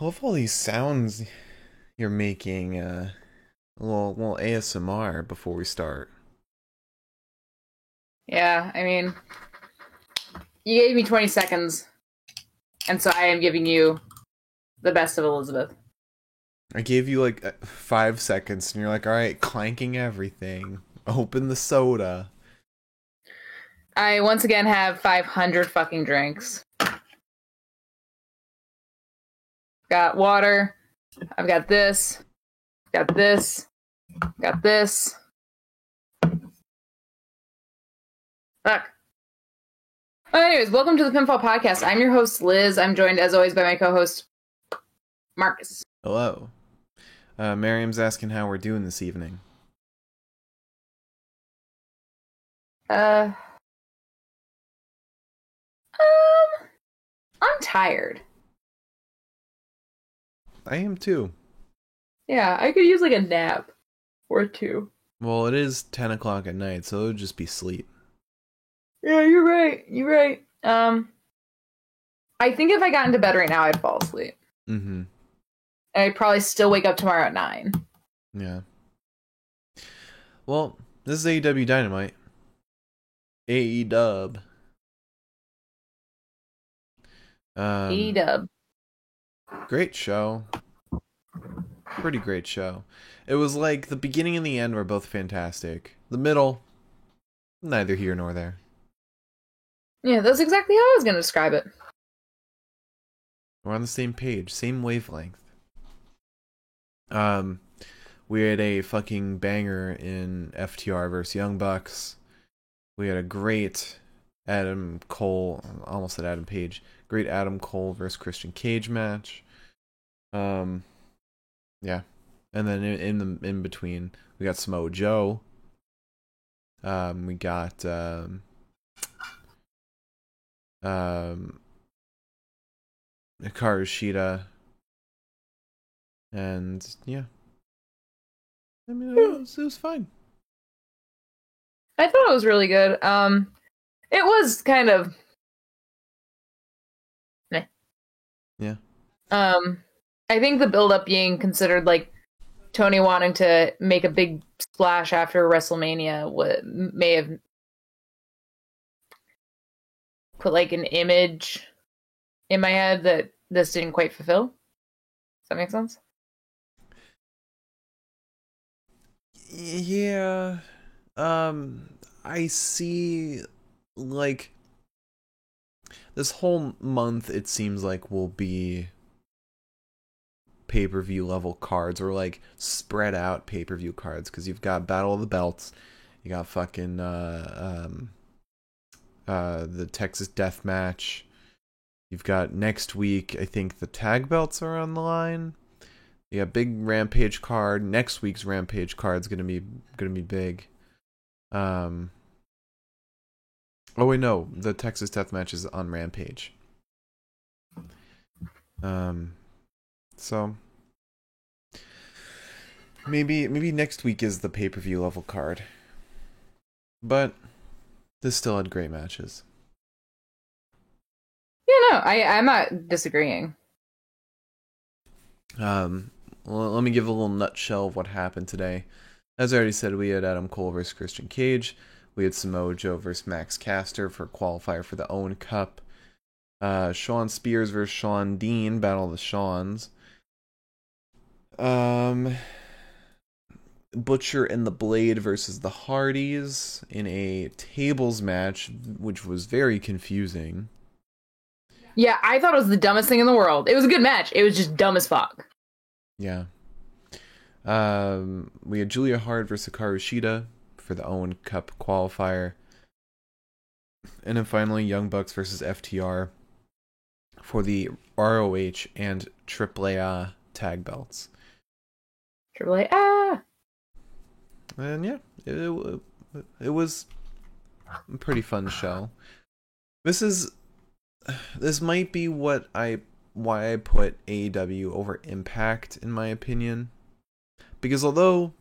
I love all these sounds you're making. Uh, a little, little ASMR before we start. Yeah, I mean, you gave me 20 seconds, and so I am giving you the best of Elizabeth. I gave you like uh, five seconds, and you're like, "All right, clanking everything. Open the soda." I once again have 500 fucking drinks. Got water. I've got this. Got this. Got this. Fuck. Well, anyways, welcome to the Pinfall Podcast. I'm your host, Liz. I'm joined, as always, by my co-host, Marcus. Hello. Uh, Miriam's asking how we're doing this evening. Uh, um, I'm tired. I am too. Yeah, I could use like a nap or two. Well, it is ten o'clock at night, so it would just be sleep. Yeah, you're right. You're right. Um, I think if I got into bed right now, I'd fall asleep. Mm-hmm. And I'd probably still wake up tomorrow at nine. Yeah. Well, this is AEW Dynamite. AE Dub. Um, dub. Great show. Pretty great show. It was like the beginning and the end were both fantastic. The middle, neither here nor there. Yeah, that's exactly how I was gonna describe it. We're on the same page, same wavelength. Um, we had a fucking banger in FTR versus Young Bucks. We had a great Adam Cole, almost at Adam Page, great Adam Cole versus Christian Cage match. Um, yeah, and then in, in the in between, we got Samoa Joe. Um, we got um, um, Hikaru Shida. And yeah. I mean, it was, it was fine. I thought it was really good. Um, it was kind of. Yeah. Um, I think the build up being considered like Tony wanting to make a big splash after WrestleMania would may have put like an image in my head that this didn't quite fulfill. Does that make sense? Yeah. Um I see like this whole month it seems like will be pay-per-view level cards or like spread out pay-per-view cards cuz you've got Battle of the Belts, you got fucking uh um uh the Texas Death Match. You've got next week I think the tag belts are on the line. You got big Rampage card. Next week's Rampage card's gonna be gonna be big. Um. Oh wait, no, the Texas Death Match is on Rampage. Um. So maybe maybe next week is the pay per view level card. But this still had great matches. Yeah, no, I I'm not disagreeing. Um, well, let me give a little nutshell of what happened today. As I already said, we had Adam Cole versus Christian Cage. We had Samoa Joe versus Max Caster for qualifier for the Owen Cup. Uh, Shawn Spears versus Shawn Dean, Battle of the Seans. Um, Butcher and the Blade versus the Hardys in a tables match, which was very confusing. Yeah, I thought it was the dumbest thing in the world. It was a good match. It was just dumb as fuck. Yeah. Um, we had Julia Hart versus Hikaru Shida for the Owen Cup qualifier. And then finally, Young Bucks versus FTR for the ROH and AAA tag belts. Triple A, ah, And yeah, it, it, was a pretty fun show. This is this might be what I why I put AEW over Impact in my opinion. Because although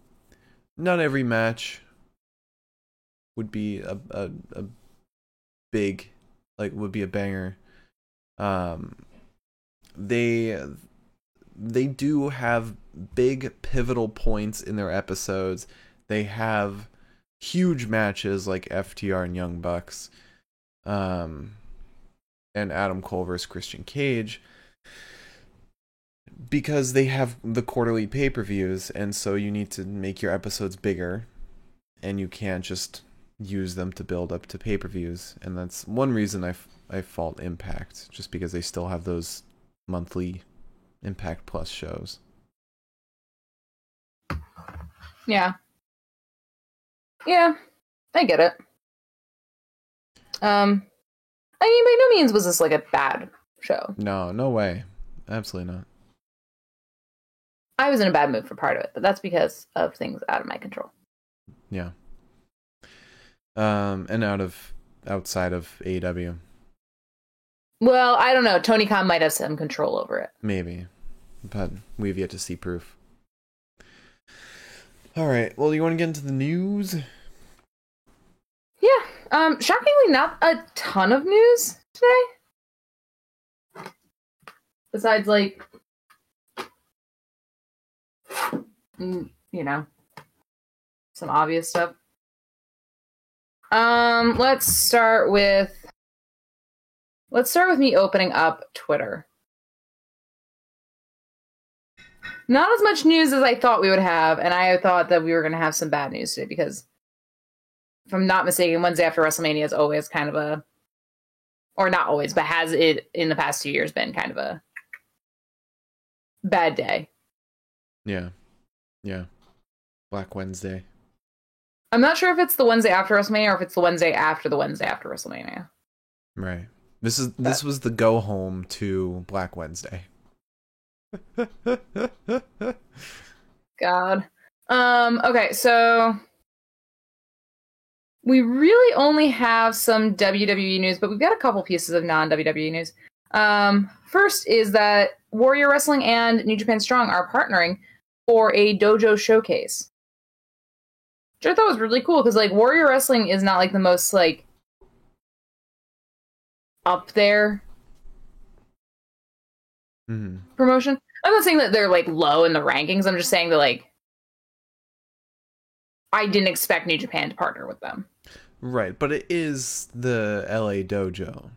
not every match would be a a, a big like would be a banger, um they they do have big pivotal points in their episodes. They have huge matches like FTR and Young Bucks, um, and Adam Cole versus Christian Cage because they have the quarterly pay per views, and so you need to make your episodes bigger, and you can't just use them to build up to pay per views. And that's one reason I, f- I fault Impact, just because they still have those monthly Impact Plus shows. Yeah. Yeah, I get it. Um, I mean, by no means was this like a bad show. No, no way. Absolutely not. I was in a bad mood for part of it, but that's because of things out of my control. Yeah. Um, and out of outside of AEW, Well, I don't know. Tony Khan might have some control over it. maybe, but we've yet to see proof. All right. Well, you want to get into the news? Yeah. Um, shockingly, not a ton of news today. Besides, like, mm, you know, some obvious stuff. Um, let's start with let's start with me opening up Twitter. Not as much news as I thought we would have, and I thought that we were going to have some bad news today because if I'm not mistaken, Wednesday after WrestleMania is always kind of a, or not always, but has it in the past two years been kind of a bad day. Yeah. Yeah. Black Wednesday. I'm not sure if it's the Wednesday after WrestleMania or if it's the Wednesday after the Wednesday after WrestleMania. Right. This is this uh, was the go home to Black Wednesday. God. Um, okay, so we really only have some WWE news, but we've got a couple pieces of non WWE news. Um, first is that Warrior Wrestling and New Japan Strong are partnering for a dojo showcase. Which I thought was really cool because like Warrior Wrestling is not like the most like up there hmm promotion. I'm not saying that they're like low in the rankings. I'm just saying that like I didn't expect New Japan to partner with them. Right, but it is the LA Dojo,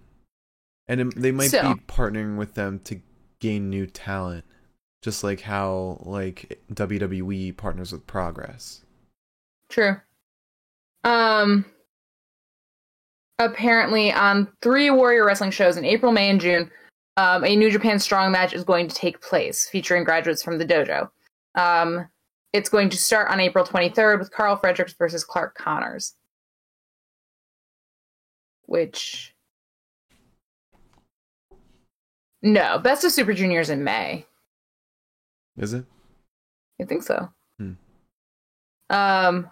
and it, they might So- be partnering with them to gain new talent, just like how like WWE partners with Progress. True. Um apparently on three Warrior Wrestling shows in April, May, and June, um, a New Japan Strong match is going to take place featuring graduates from the dojo. Um, it's going to start on April 23rd with Karl Fredericks versus Clark Connors. Which. No, Best of Super Juniors in May. Is it? I think so. Hmm. Um,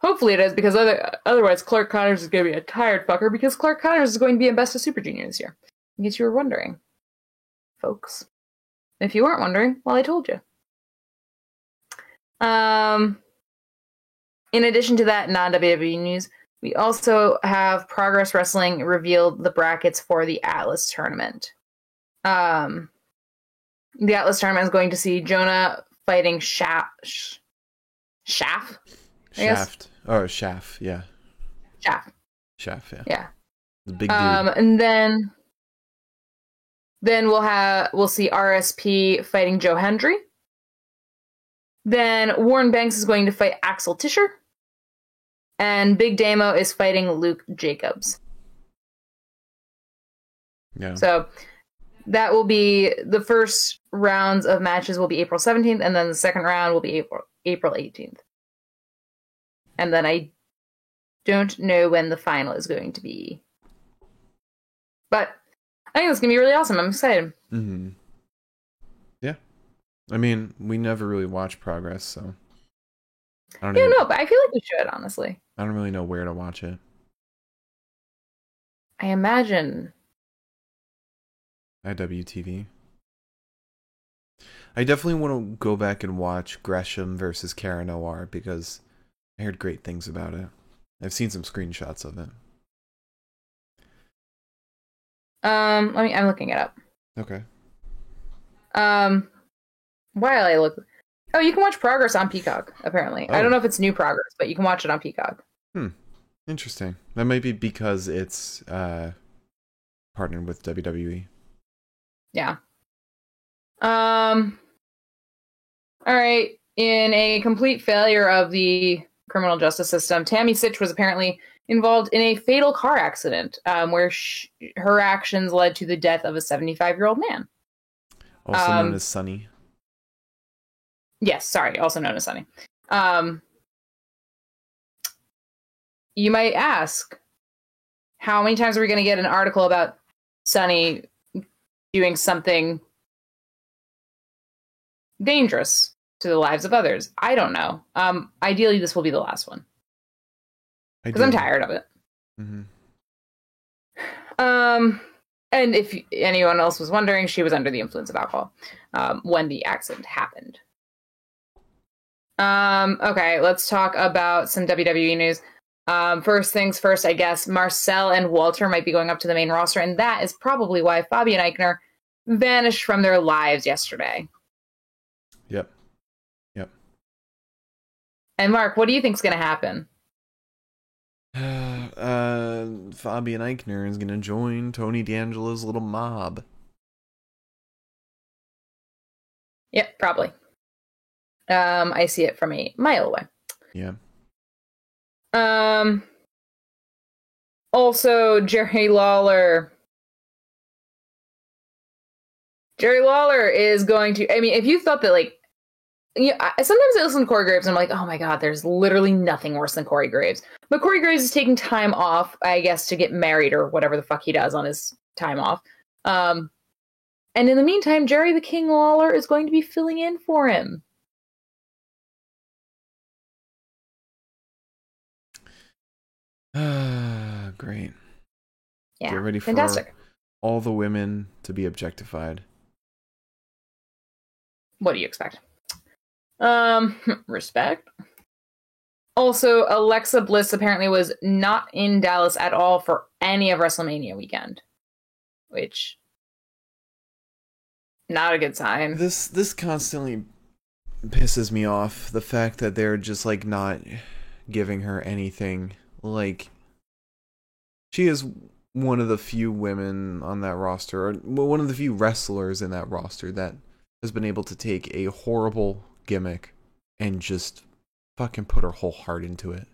hopefully it is because other otherwise Clark Connors is going to be a tired fucker because Clark Connors is going to be in Best of Super Junior this year. In case you were wondering, folks. If you weren't wondering, well, I told you. Um, in addition to that non WWE news, we also have Progress Wrestling revealed the brackets for the Atlas tournament. Um, the Atlas tournament is going to see Jonah fighting Shaft. Shaft? Shaft or Shaft? Yeah, Shaft. Shaft. Yeah, Yeah. the big dude. Um, and then then we'll have we'll see RSP fighting Joe Hendry. Then Warren Banks is going to fight Axel Tischer. And Big Damo is fighting Luke Jacobs. yeah. So that will be the first rounds of matches will be April 17th, and then the second round will be April April 18th. And then I don't know when the final is going to be. But I think it's gonna be really awesome. I'm excited. hmm Yeah. I mean, we never really watch Progress, so I don't Yeah, even, no, but I feel like we should, honestly. I don't really know where to watch it. I imagine IWTV. I definitely want to go back and watch Gresham versus Cara Noir because I heard great things about it. I've seen some screenshots of it. um let me I'm looking it up. Okay. Um, while I look, oh, you can watch Progress on Peacock. Apparently, I Oh. don't know if it's new Progress, but you can watch it on Peacock. Hmm. Interesting. That might be because it's uh partnered with. WWE. Yeah. Um. All right. In a complete failure of the criminal justice system, Tammy Sytch was apparently involved in a fatal car accident, um, where sh- her actions led to the death of a 75 year old man. Also Um, known as Sunny. Yes, sorry, also known as Sunny. Um, you might ask, how many times are we going to get an article about Sunny doing something dangerous to the lives of others? I don't know. Um, ideally, this will be the last one because I'm tired of it. hmm Um, and if anyone else was wondering, she was under the influence of alcohol um, when the accident happened. Um, okay, let's talk about some WWE news. Um, first things first, I guess Marcel and Walter might be going up to the main roster, and that is probably why Fabian Aichner vanished from their lives yesterday. Yep. And Mark, what do you think's going to happen? uh, Fabian Aichner is gonna join Tony D'Angelo's little mob. Yep, probably. Um, I see it from a mile away. Yeah. Um. Also, Jerry Lawler. Jerry Lawler is going to. I mean, if you thought that, like, yeah, I, sometimes I listen to Corey Graves and I'm like, oh my god, there's literally nothing worse than Corey Graves. But Corey Graves is taking time off, I guess, to get married or whatever the fuck he does on his time off. Um, and in the meantime, Jerry the King Lawler is going to be filling in for him. Ah, great. Yeah, Get ready for fantastic. all the women to be objectified. what do you expect? Um, respect. Also, Alexa Bliss apparently was not in Dallas at all for any of WrestleMania weekend, which not a good sign. This this constantly pisses me off. The fact that they're just like not giving her anything. Like she is one of the few women on that roster, or one of the few wrestlers in that roster that has been able to take a horrible gimmick and just fucking put her whole heart into it.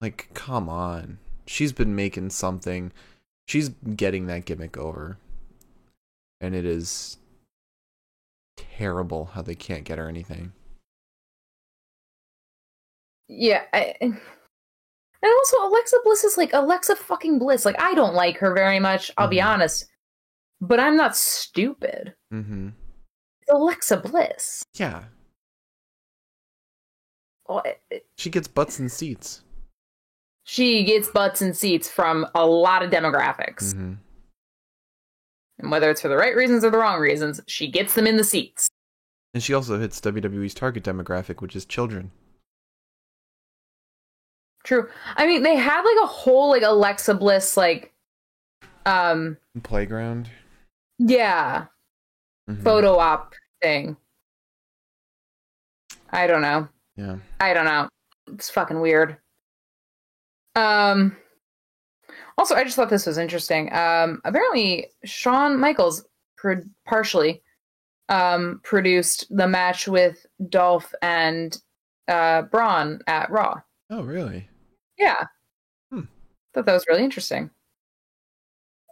Like, come on. She's been making something. She's getting that gimmick over. And it is terrible how they can't get her anything. Yeah, I, and also Alexa Bliss is like Alexa fucking Bliss. Like I don't like her very much. I'll be Mhm. honest, but I'm not stupid. Mm-hmm. Alexa Bliss. Yeah. Oh, She gets butts and seats. She gets butts and seats from a lot of demographics. Mm-hmm. And whether it's for the right reasons or the wrong reasons, she gets them in the seats. And she also hits WWE's target demographic, which is children. True. I mean, they had like a whole like Alexa Bliss like um Playground. yeah, Mhm. photo op thing. I don't know. Yeah. I don't know. It's fucking weird. Um also I just thought this was interesting. Um apparently Shawn Michaels pro- partially um produced the match with Dolph and uh Braun at Raw. Oh, really? Yeah. Hmm. Thought that was really interesting.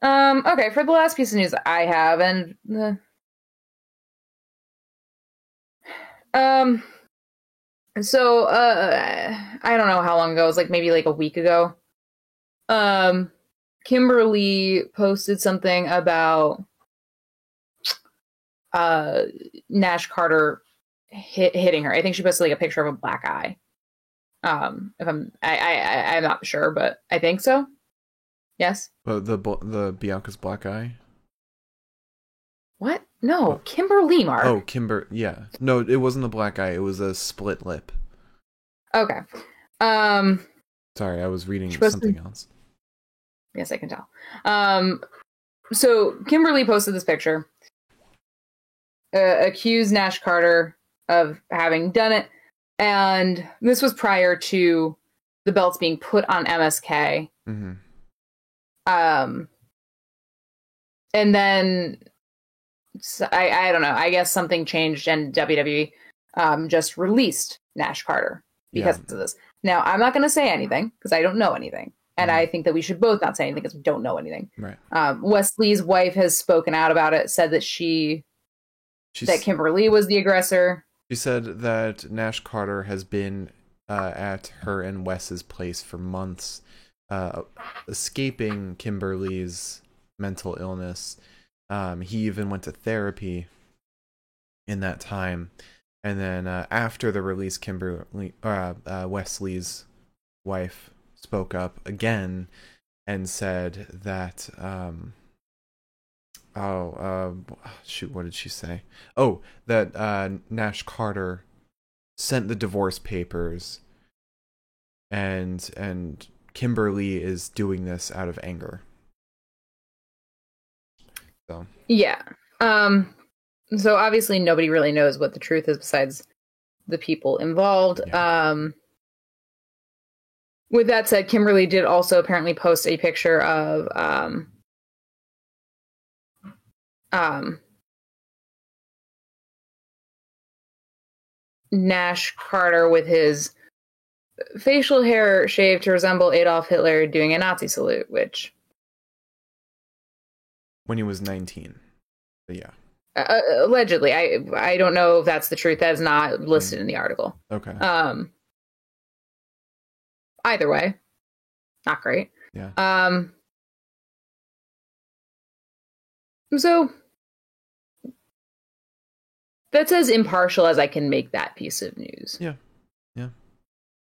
Um, okay, for the last piece of news I have, and uh, um, so uh, I don't know how long ago. It was like maybe like a week ago. Um, Kimberly posted something about uh Nash Carter hit, hitting her. I think she posted like a picture of a black eye. Um, if I'm, I, I, I'm not sure, but I think so. Yes. Oh, the the Bianca's black eye. What? No, Kimberly Mark. Oh, Kimber. Yeah. No, it wasn't a black eye. It was a split lip. Okay. Um, Sorry, I was reading something else. yes, I can tell. Um, so Kimberly posted this picture, uh, accused Nash Carter of having done it, and this was prior to the belts being put on MSK. hmm Um, and then so I I don't know. I guess something changed, and WWE um just released Nash Carter because of this. Now I'm not going to say anything because I don't know anything, and Mhm. I think that we should both not say anything because we don't know anything. Right. Um, Wesley's wife has spoken out about it, said that she She's, that Kimberly was the aggressor. she said that Nash Carter has been uh, at her and Wes's place for months, uh, escaping Kimberly's mental illness. Um, he even went to therapy in that time. And then uh, after the release, Kimberly, uh, uh, Wesley's wife spoke up again and said that, um, oh, uh, shoot, what did she say? Oh, that uh, Nash Carter sent the divorce papers, and and Kimberly is doing this out of anger. So Yeah. Um. So obviously nobody really knows what the truth is besides the people involved. Yeah. Um. With that said, Kimberly did also apparently post a picture of um. Um. Nash Carter with his facial hair shaved to resemble Adolf Hitler doing a Nazi salute, which when he was nineteen, but yeah, uh, allegedly. I i don't know if that's the truth. That is not listed in the article. Okay, um either way not great. Yeah. um so that's as impartial as i can make that piece of news. Yeah. Yeah.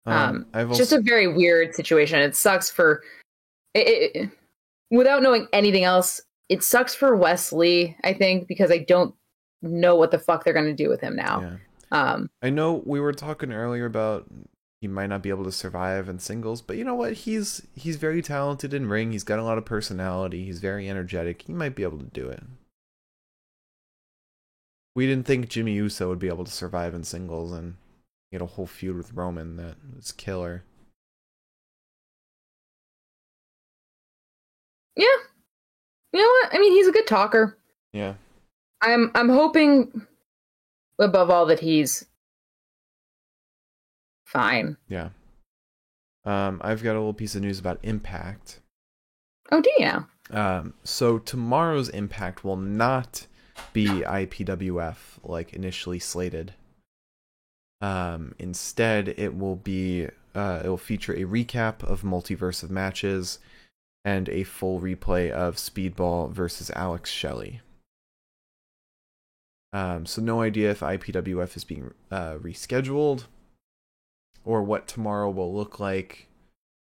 um, I've also just a very weird situation. It sucks for it, it, without knowing anything else it sucks for wesley i think because i don't know what the fuck they're going to do with him now yeah. um I know we were talking earlier about he might not be able to survive in singles, but you know what? He's he's very talented in ring. He's got a lot of personality. He's very energetic. He might be able to do it. We didn't think Jimmy Uso would be able to survive in singles and get a whole feud with Roman that was killer. Yeah. You know what? I mean, he's a good talker. Yeah. I'm I'm hoping above all that he's fine. Yeah. Um, I've got a little piece of news about Impact. Oh, do you? Um, so tomorrow's Impact will not be IPWF like initially slated. Um, instead, it will be uh, it will feature a recap of Multiverse of matches and a full replay of Speedball versus Alex Shelley. Um, so no idea if IPWF is being uh, rescheduled or what tomorrow will look like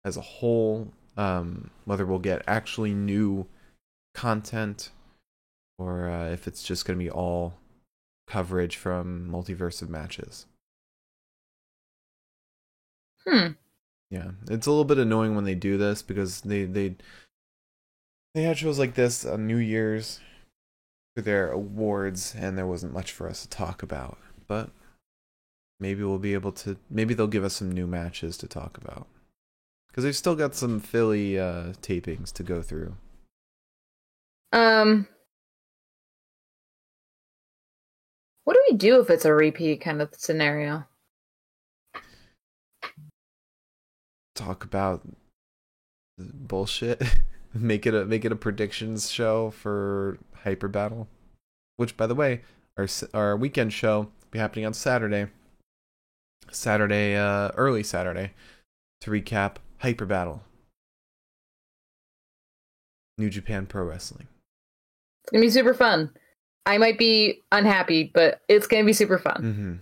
as a whole. Um, whether we'll get actually new content or uh, if it's just going to be all coverage from multiverse of matches. Hmm. Yeah, it's a little bit annoying when they do this because they they they had shows like this on New Year's for their awards, and there wasn't much for us to talk about. But maybe we'll be able to. Maybe they'll give us some new matches to talk about because they've still got some Philly uh, tapings to go through. Um. What do we do if it's a repeat kind of scenario? Talk about bullshit. make it a make it a predictions show for Hyper Battle, which by the way, our our weekend show will be happening on Saturday. Saturday, uh, early Saturday, to recap Hyper Battle, New Japan Pro Wrestling. It's gonna be super fun. I might be unhappy, but it's gonna be super fun. Mm-hmm.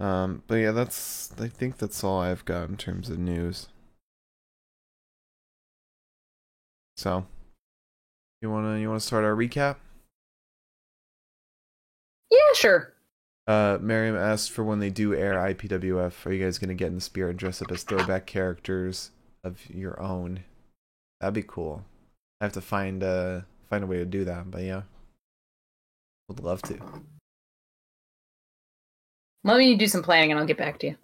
Um, but yeah, that's I think that's all I've got in terms of news. So, you wanna you wanna start our recap? Yeah, sure. Uh, Miriam asked for when they do air IPWF, are you guys gonna get in the spirit and dress up as throwback characters of your own? That'd be cool. I have to find uh find a way to do that, but yeah. Would love to. Let me do some planning and I'll get back to you.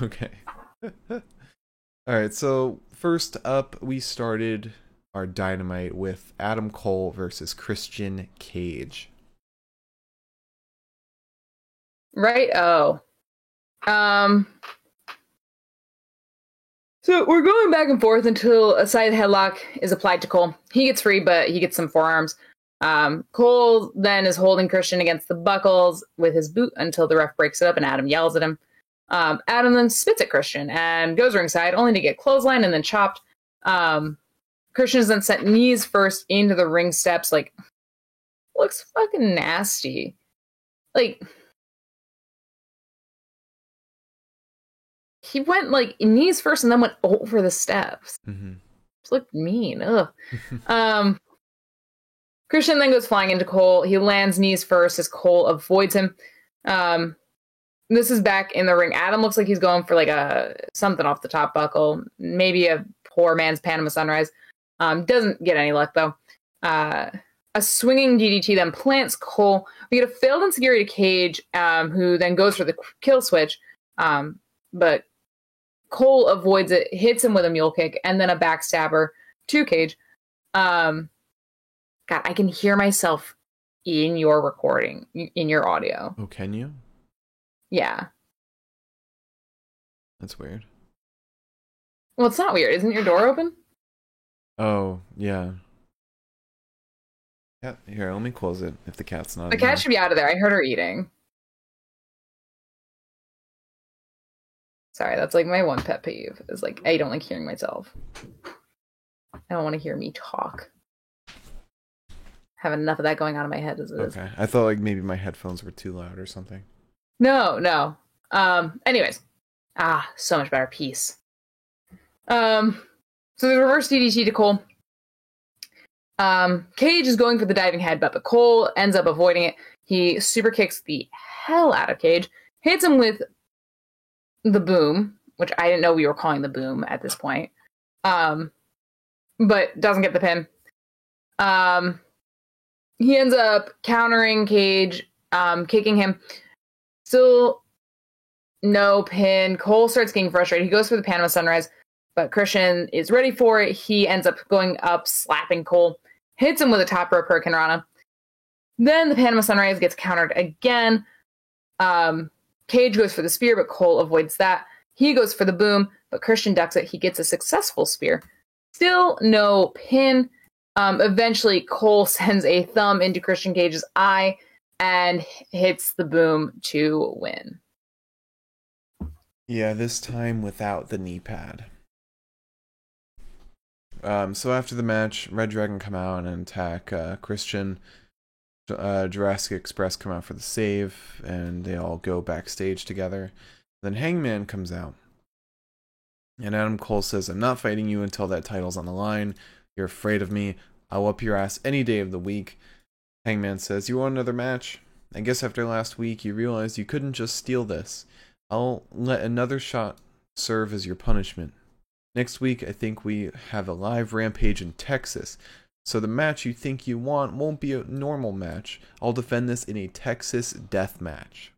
Okay. All right, so first up, we started our dynamite with Adam Cole versus Christian Cage. Right? Oh. Um. So we're going back and forth until a side headlock is applied to Cole. He gets free, but he gets some forearms. Um, Cole then is holding Christian against the buckles with his boot until the ref breaks it up and Adam yells at him. Um, Adam then spits at Christian and goes ringside, only to get clothesline and then chopped. Um, Christian is then sent knees first into the ring steps, like looks fucking nasty. Like he went like knees first and then went over the steps. Mm-hmm. Looked mean. Ugh. um, Christian then goes flying into Cole. He lands knees first as Cole avoids him. Um, this is back in the ring. Adam looks like he's going for like a something off the top buckle, maybe a poor man's Panama Sunrise. Um, doesn't get any luck though. Uh, a swinging DDT then plants Cole. We get a failed enzuigiri Cage, um, who then goes for the kill switch. Um, but Cole avoids it, hits him with a mule kick, and then a backstabber to Cage. Um, God, I can hear myself in your recording, in your audio. Oh, can you? Yeah. That's weird. Well, it's not weird. Isn't your door open? Oh, yeah. Yeah, here, let me close it if the cat's not. The cat here. should be out of there. I heard her eating. Sorry, that's like my one pet peeve. Is like I don't like hearing myself. I don't want to hear me talk. Have enough of that going on in my head as it is. Okay, I thought like maybe my headphones were too loud or something. No, no. Um, anyways. Ah, so much better. Peace. Um, so the reverse DDT to Cole. Um, Cage is going for the diving headbutt, but Cole ends up avoiding it. He super kicks the hell out of Cage, hits him with the boom, which I didn't know we were calling the boom at this point. Um, but doesn't get the pin. Um, he ends up countering Cage, um, kicking him. Still no pin. Cole starts getting frustrated. He goes for the Panama Sunrise, but Christian is ready for it. He ends up going up, slapping Cole, hits him with a top rope Hurricane Rana. Then the Panama Sunrise gets countered again. Um, Cage goes for the spear, but Cole avoids that. He goes for the boom, but Christian ducks it. He gets a successful spear. Still no pin. Um, eventually, Cole sends a thumb into Christian Cage's eye and hits the boom to win. Yeah, this time without the knee pad. Um, so after the match, reDRagon come out and attack uh, Christian. Uh, Jurassic Express come out for the save, and they all go backstage together. Then Hangman comes out, and Adam Cole says, "I'm not fighting you until that title's on the line. You're afraid of me. I'll whoop your ass any day of the week." Hangman says, "You want another match? I guess after last week, you realized you couldn't just steal this. I'll let another shot serve as your punishment. Next week, I think we have a live rampage in Texas. So the match you think you want won't be a normal match. I'll defend this in a Texas death match.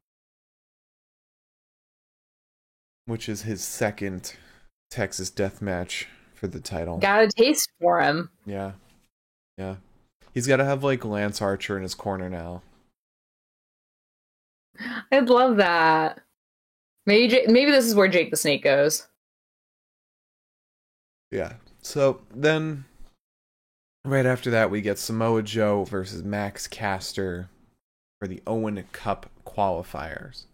Which is his second Texas death match for the title. Got a taste for him. Yeah. Yeah. He's got to have like Lance Archer in his corner now. I'd love that. Maybe J- maybe this is where Jake the Snake goes. Yeah. So then, right after that, we get Samoa Joe versus Max Caster for the Owen Cup qualifiers.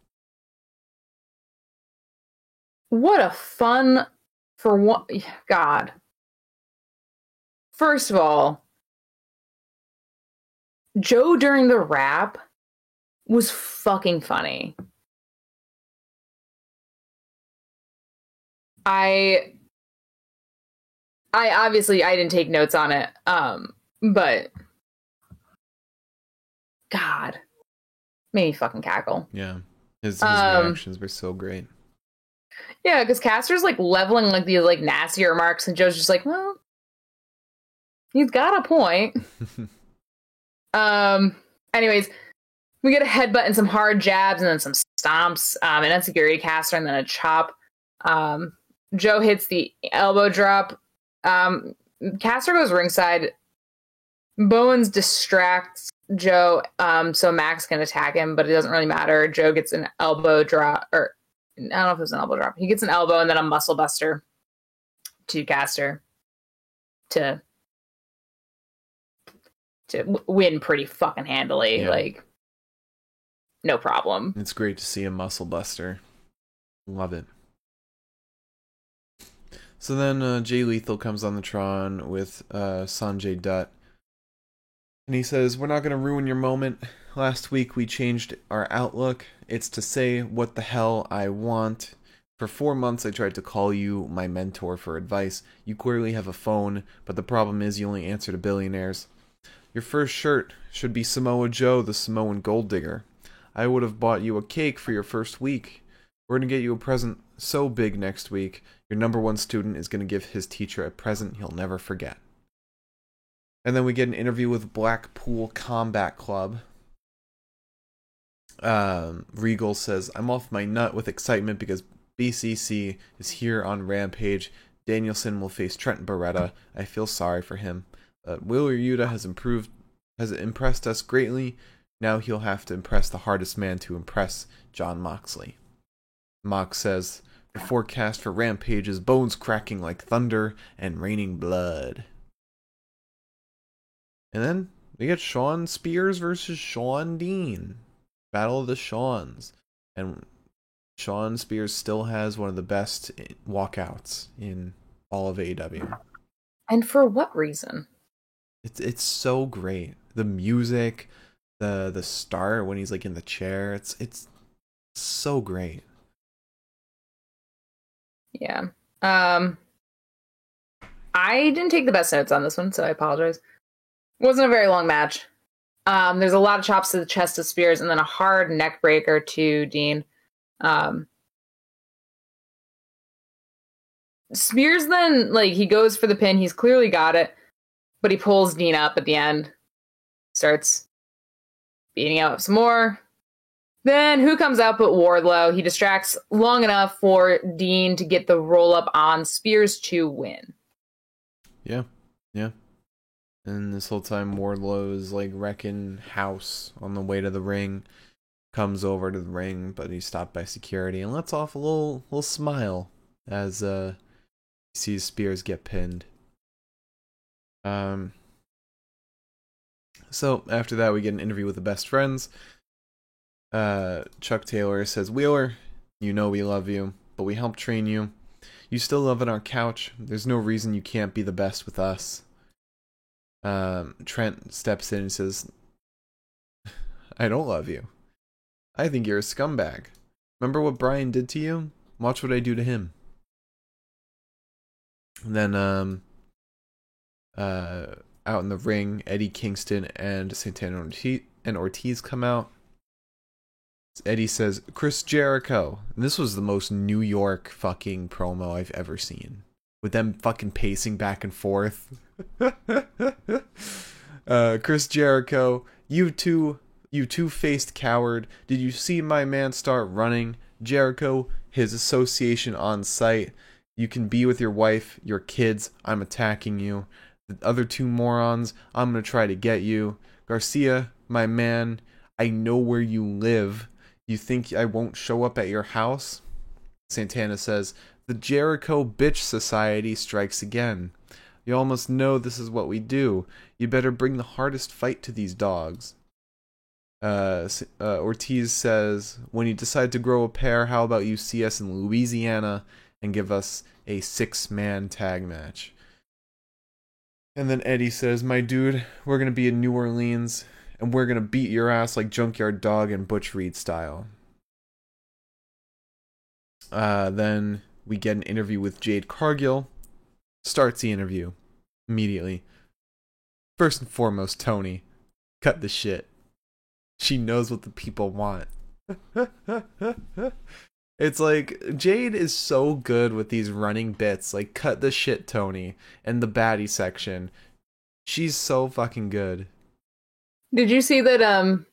What a fun for one God. First of all, Joe during the rap was fucking funny. I I obviously I didn't take notes on it. Um but God made me fucking cackle. Yeah. His, his Um, reactions were so great. Yeah, because Caster's like leveling like these like nasty remarks, and Joe's just like, well, he's got a point. um. Anyways, we get a headbutt and some hard jabs, and then some stomps, um, an enzuigiri caster, and then a chop. Um, Joe hits the elbow drop. Um, Caster goes ringside. Bowens distracts Joe um, so Max can attack him, but it doesn't really matter. Joe gets an elbow drop, or I don't know if it was an elbow drop. He gets an elbow and then a muscle buster to Caster to to win pretty fucking handily. Yeah. Like, no problem. It's great to see a muscle buster. Love it. So then uh, Jay Lethal comes on the Tron with uh, Sanjay Dutt. And he says, We're not going to ruin your moment. Last week we changed our outlook. It's to say what the hell I want. For four months I tried to call you my mentor for advice. You clearly have a phone, but the problem is you only answer to billionaires. Your first shirt should be Samoa Joe, the Samoan gold digger. I would have bought you a cake for your first week. We're going to get you a present so big next week. Your number one student is going to give his teacher a present he'll never forget. And then we get an interview with Blackpool Combat Club. Um, Regal says, I'm off my nut with excitement because BCC is here on Rampage. Danielson will face Trent Beretta. I feel sorry for him. Uh, Wheeler Yuta has improved, has impressed us greatly. Now he'll have to impress the hardest man to impress, Jon Moxley. Mox says, The forecast for Rampage is bones cracking like thunder and raining blood. And then we get Shawn Spears versus Shawn Dean. Battle of the Seans. And Shawn Spears still has one of the best walkouts in all of AEW. And for what reason? It's it's so great. The music, the the start when he's like in the chair, it's it's so great. Yeah. Um I didn't take the best notes on this one, so I apologize. It wasn't a very long match. Um, there's a lot of chops to the chest of Spears and then a hard neck breaker to Dean. Um, Spears then like he goes for the pin. He's clearly got it, but he pulls Dean up at the end. Starts beating out some more. Then who comes out but Wardlow? He distracts long enough for Dean to get the roll up on Spears to win. Yeah, yeah. And this whole time, Wardlow is like wrecking house on the way to the ring. Comes over to the ring, but he's stopped by security and lets off a little little smile as uh he sees Spears get pinned. Um. So after that, we get an interview with the best friends. Uh, Chuck Taylor says, "Wheeler, you know we love you, but we helped train you. You still live on our couch. There's no reason you can't be the best with us." Um, Trent steps in and says, I don't love you. I think you're a scumbag. Remember what Brian did to you? Watch what I do to him. And then, um, uh, out in the ring, Eddie Kingston and Santana and Ortiz come out. Eddie says, Chris Jericho. And this was the most New York fucking promo I've ever seen. With them fucking pacing back and forth. uh, Chris Jericho, you two, you two-faced coward. Did you see my man start running? Jericho, his association on site. You can be with your wife, your kids. I'm attacking you. The other two morons, I'm gonna try to get you. Garcia, my man, I know where you live. You think I won't show up at your house? Santana says, The Jericho Bitch Society strikes again. You almost know this is what we do. You better bring the hardest fight to these dogs. Uh, uh, Ortiz says, When you decide to grow a pair, how about you see us in Louisiana and give us a six man tag match? And then Eddie says, My dude, we're going to be in New Orleans and we're going to beat your ass like Junkyard Dog and Butch Reed style. Uh, then we get an interview with Jade Cargill. Starts the interview immediately. First and foremost, Tony, cut the shit. She knows what the people want. it's like Jade is so good with these running bits, like cut the shit, Tony, and the baddie section. She's so fucking good. Did you see that um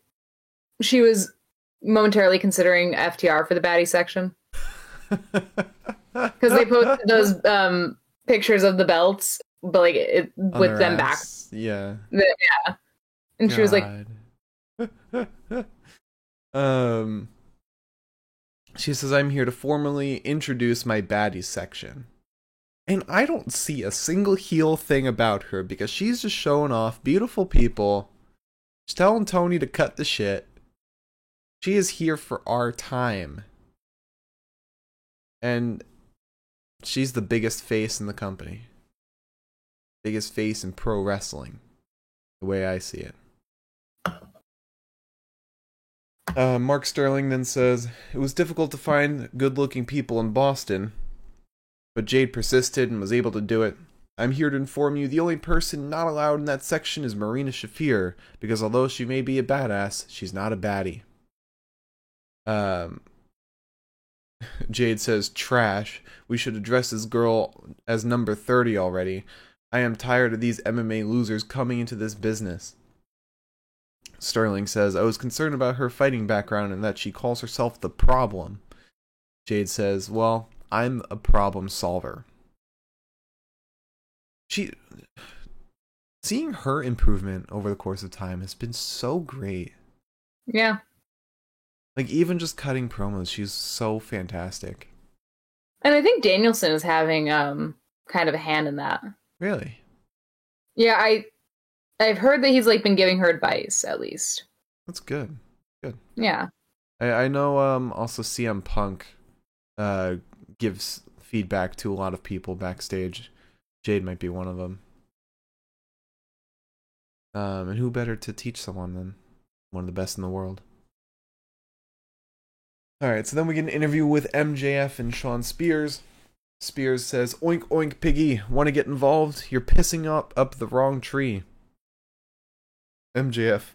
she was momentarily considering FTR for the baddie section? Because they posted those um pictures of the belts, but like it, with them back. ass. Yeah. Yeah. And she was like, um she says I'm here to formally introduce my baddies section. And I don't see a single heel thing about her because she's just showing off beautiful people. She's telling Tony to cut the shit. She is here for our time. And she's the biggest face in the company. Biggest face in pro wrestling. The way I see it. Uh, Mark Sterling then says, It was difficult to find good looking people in Boston, but Jade persisted and was able to do it. I'm here to inform you the only person not allowed in that section is Marina Shafir, because although she may be a badass, she's not a baddie. Um, Jade says, Trash. We should address this girl as number 30 already. I am tired of these MMA losers coming into this business. Sterling says, I was concerned about her fighting background and that she calls herself the problem. Jade says, Well, I'm a problem solver. She. Seeing her improvement over the course of time has been so great. yeah. Like, even just cutting promos, she's so fantastic. And I think Danielson is having um kind of a hand in that. Really? Yeah, I I've heard that he's like been giving her advice at least. That's good. Good. Yeah. I, I know um also CM Punk uh gives feedback to a lot of people backstage. Jade might be one of them. Um and who better to teach someone than one of the best in the world? Alright, so then we get an interview with MJF and Shawn Spears. Spears says, Oink oink piggy, wanna get involved? You're pissing up up the wrong tree. MJF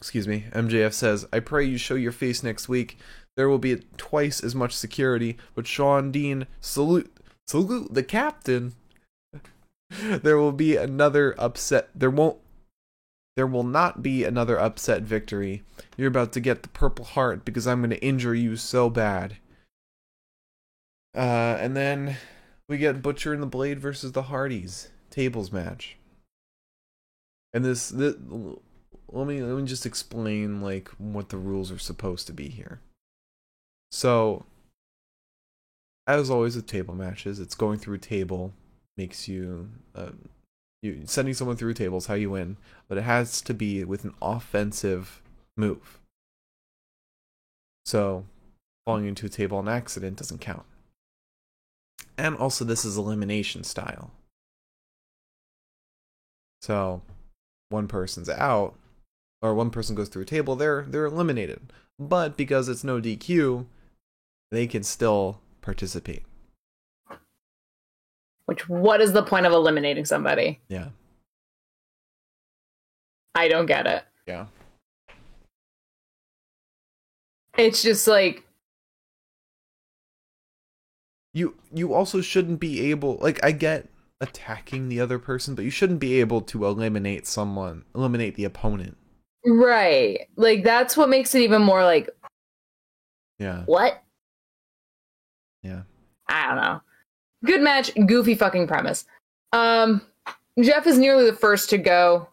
excuse me, MJF says, I pray you show your face next week. There will be twice as much security, but Shawn Dean, salute, salute the captain. there will be another upset. There won't, there will not be another upset victory. You're about to get the Purple Heart because I'm going to injure you so bad. Uh, and then we get Butcher and the Blade versus the Hardys tables match. And this, this let me let me just explain like what the rules are supposed to be here. So, as always with table matches, it's going through a table makes you uh, you sending someone through tables how you win, but it has to be with an offensive move. So, falling into a table on accident doesn't count. And also, this is elimination style. So, one person's out, or one person goes through a table, they're they're eliminated. But because it's no DQ, they can still participate. Which what is the point of eliminating somebody? Yeah. I don't get it. Yeah. It's just like You you also shouldn't be able like I get attacking the other person, but you shouldn't be able to eliminate someone, eliminate the opponent. right. Like that's what makes it even more like Yeah. what? Yeah. I don't know. Good match, goofy fucking premise. Um Jeff is nearly the first to go.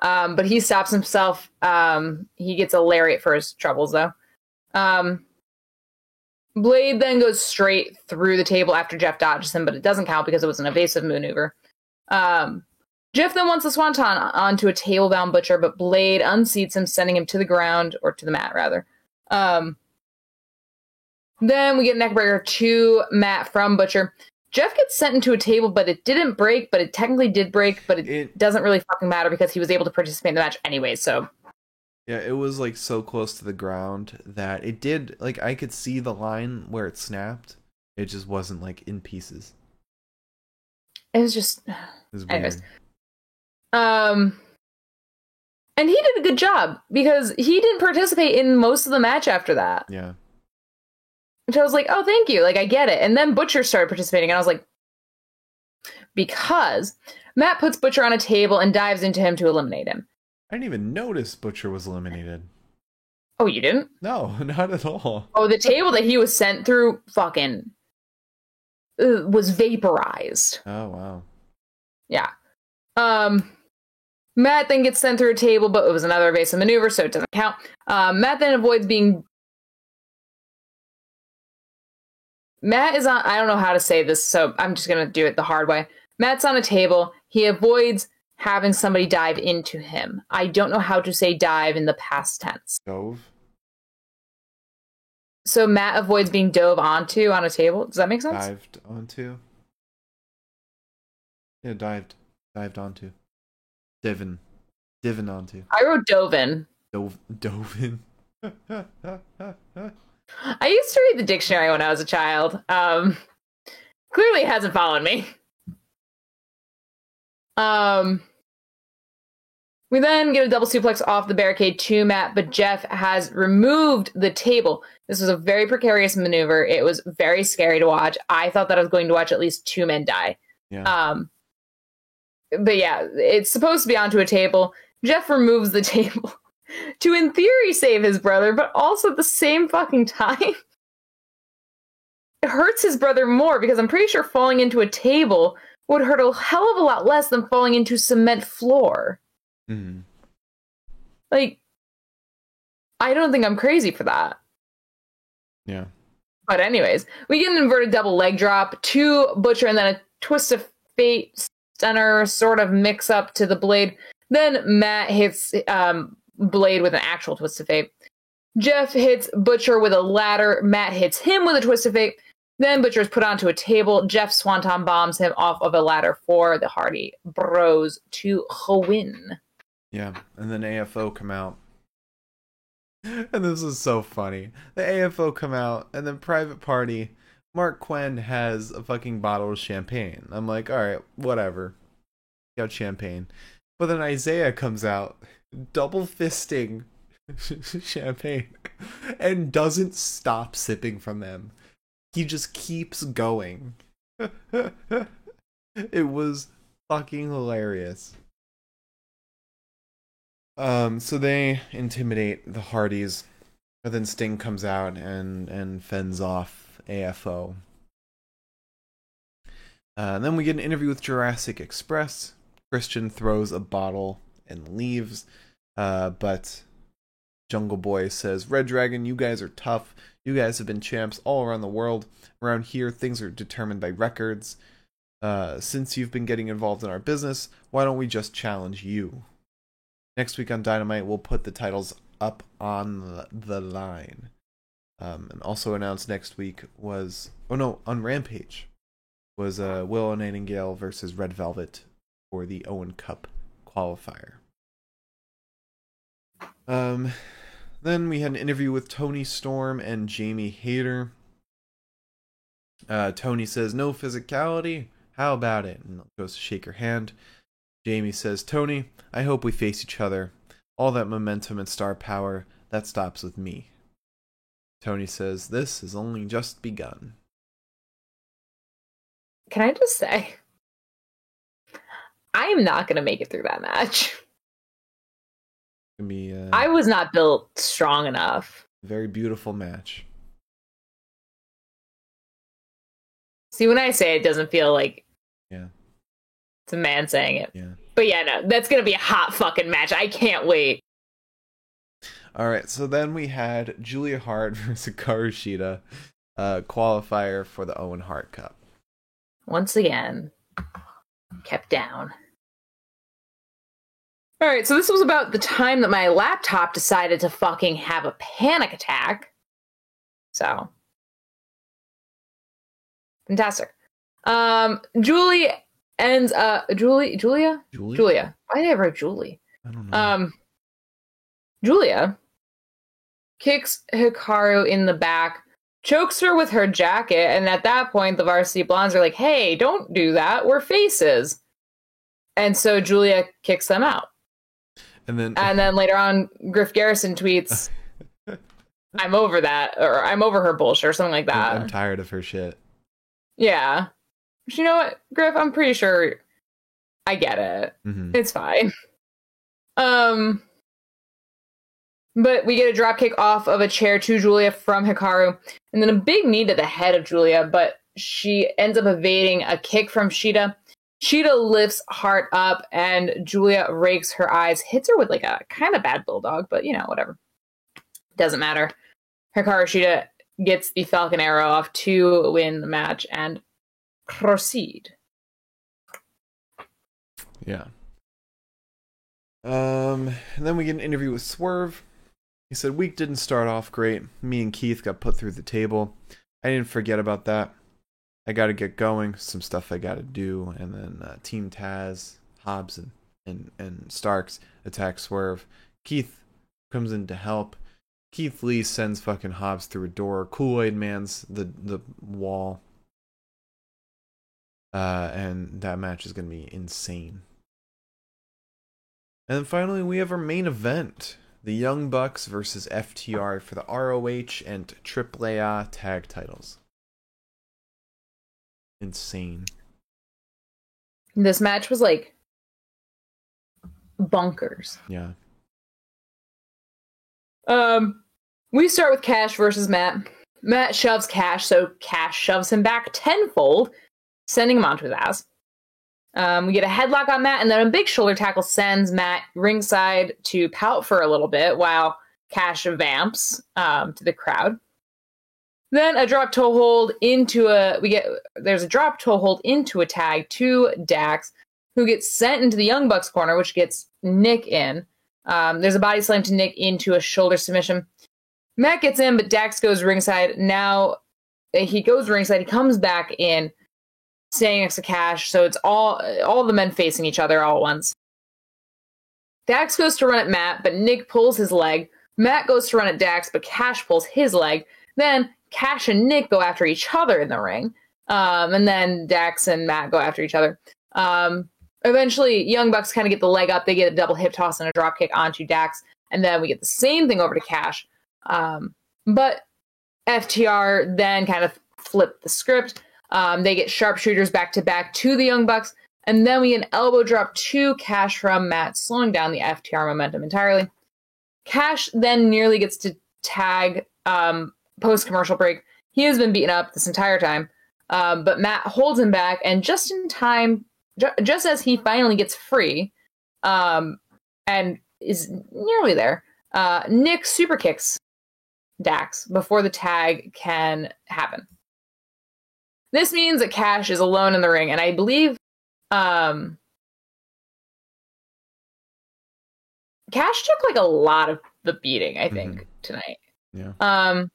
Um, but he stops himself. Um, he gets a lariat for his troubles though. Um, Blade then goes straight through the table after Jeff dodges him, but it doesn't count because it was an evasive maneuver. Um, Jeff then wants the swanton onto a table bound butcher, but Blade unseats him, sending him to the ground or to the mat rather. Um, then we get neckbreaker to Matt from Butcher. Jeff gets sent into a table, but it didn't break, but it technically did break, but it, It doesn't really fucking matter because he was able to participate in the match anyway. So yeah, it was like so close to the ground that it did like I could see the line where it snapped. It just wasn't like in pieces. it was just, It was weird. Anyways. um, and he did a good job because he didn't participate in most of the match after that. Yeah. Which I was like, oh, thank you. Like, I get it. And then Butcher started participating, and I was like, because Matt puts Butcher on a table and dives into him to eliminate him. I didn't even notice Butcher was eliminated. Oh, you didn't? No, not at all. Oh, the table that he was sent through fucking uh, was vaporized. Oh wow. Yeah. Um, Matt then gets sent through a table, but it was another evasive maneuver, so it doesn't count. Um, Matt then avoids being. Matt is on. I don't know how to say this, so I'm just gonna do it the hard way. Matt's on a table. He avoids having somebody dive into him. I don't know how to say dive in the past tense. Dove. So Matt avoids being dove onto on a table. Does that make sense? Dived onto. Yeah, dived. Dived onto. Divin. Divin onto. I wrote dove in. Dove. Dove in. I used to read the dictionary when I was a child. Um, clearly, it hasn't followed me. Um, we then get a double suplex off the barricade to Matt, but Jeff has removed the table. This was a very precarious maneuver. It was very scary to watch. I thought that I was going to watch at least two men die. yeah. Um, but yeah, it's supposed to be onto a table. Jeff removes the table to, in theory, save his brother, but also at the same fucking time, it hurts his brother more because I'm pretty sure falling into a table would hurt a hell of a lot less than falling into cement floor. Mhm. Like, I don't think I'm crazy for that. Yeah. But anyways, we get an inverted double leg drop to Butcher and then a twist of fate stunner sort of mix up to the blade. Then Matt hits um, Blade with an actual twist of fate. Jeff hits Butcher with a ladder. Matt hits him with a twist of fate. Then Butcher is put onto a table. Jeff Swanton bombs him off of a ladder for the Hardy Bros to win. Yeah. And then AFO come out. And this is so funny. The AFO come out, and then Private Party, Marq Quen has a fucking bottle of champagne. I'm like, alright, whatever. Got champagne. But then Isaiah comes out, double fisting champagne, and doesn't stop sipping from them. He just keeps going. it was fucking hilarious. Um, so they intimidate the Hardys, but then Sting comes out and and fends off AFO. Uh, then we get an interview with Jurassic Express. Christian throws a bottle and leaves, uh, but Jungle Boy says, "reDRagon, you guys are tough. You guys have been champs all around the world. Around here, things are determined by records. Uh, since you've been getting involved in our business, why don't we just challenge you?" Next week on Dynamite, we'll put the titles up on the- line. Um, and also announced next week was oh no on Rampage was uh, Willow Nightingale versus Red Velvet for the Owen Cup qualifier. Um, then we had an interview with Toni Storm and Jamie Hayter. Uh, Toni says no physicality. How about it? And goes to shake her hand. Jamie says, Toni, I hope we face each other. All that momentum and star power, that stops with me. Toni says, This has only just begun. Can I just say, I am not going to make it through that match. Gonna be a I was not built strong enough. very beautiful match. See, when I say it, it doesn't feel like Yeah. it's a man saying it. Yeah. But yeah, no, that's going to be a hot fucking match. I can't wait. All right, so then we had Julia Hart versus Hikaru Shida, uh, qualifier for the Owen Hart Cup. Once again, kept down. All right, so this was about the time that my laptop decided to fucking have a panic attack. So, fantastic. Um, Julie ends uh Julie Julia Julia? Julia. Why did I write Julie? I don't know. Um, Julia kicks Hikaru in the back, chokes her with her jacket, and at that point, the varsity blondes are like, "Hey, don't do that. We're faces." And so Julia kicks them out. And then And then later on, Griff Garrison tweets, "I'm over that," or "I'm over her bullshit," or something like that. I'm tired of her shit. Yeah. But you know what, Griff? I'm pretty sure. I get it. hmm It's fine. Um, but we get a drop kick off of a chair to Julia from Hikaru, and then a big knee to the head of Julia, but she ends up evading a kick from Shida. Shida lifts Hart up, and Julia rakes her eyes, hits her with like a kind of bad bulldog, but you know, whatever. Doesn't matter. Hikaru Shida gets the Falcon Arrow off to win the match and proceed. Yeah. Um, and then we get an interview with Swerve. He said, Week didn't start off great. Me and Keith got put through the table. I didn't forget about that. I gotta get going. Some stuff I gotta do. And then uh, Team Taz, Hobbs, and, and, and Starks attack Swerve. Keith comes in to help. Keith Lee sends fucking Hobbs through a door. Kool Aid Man's the, the wall. Uh, and that match is gonna be insane. And then finally, we have our main event the Young Bucks versus FTR for the ROH and AAA tag titles. Insane. This match was like bunkers. Yeah. Um, we start with Cash versus Matt. Matt shoves Cash, so Cash shoves him back tenfold, sending him onto his ass. Um, we get a headlock on Matt, and then a big shoulder tackle sends Matt ringside to pout for a little bit while Cash vamps um, to the crowd. Then a drop toe hold into a we get there's a drop toe hold into a tag to Dax, who gets sent into the Young Bucks corner, which gets Nick in. Um, there's a body slam to Nick into a shoulder submission. Matt gets in, but Dax goes ringside. Now uh, he goes ringside. He comes back in, staying next to Cash. So it's all all the men facing each other all at once. Dax goes to run at Matt, but Nick pulls his leg. Matt goes to run at Dax, but Cash pulls his leg. Then Cash and Nick go after each other in the ring. Um, and then Dax and Matt go after each other. Um, eventually, Young Bucks kind of get the leg up. They get a double hip toss and a drop kick onto Dax. And then we get the same thing over to Cash. Um, but FTR then kind of flip the script. Um, they get sharpshooters back to back to the Young Bucks. And then we get an elbow drop to Cash from Matt, slowing down the FTR momentum entirely. Cash then nearly gets to tag um, post commercial break. He has been beaten up this entire time, um, but Matt holds him back, and just in time, ju- just as he finally gets free, um, and is nearly there, uh, Nick super kicks Dax before the tag can happen. This means that Cash is alone in the ring, and I believe um, Cash took like a lot of the beating, I think, tonight. Yeah. Um,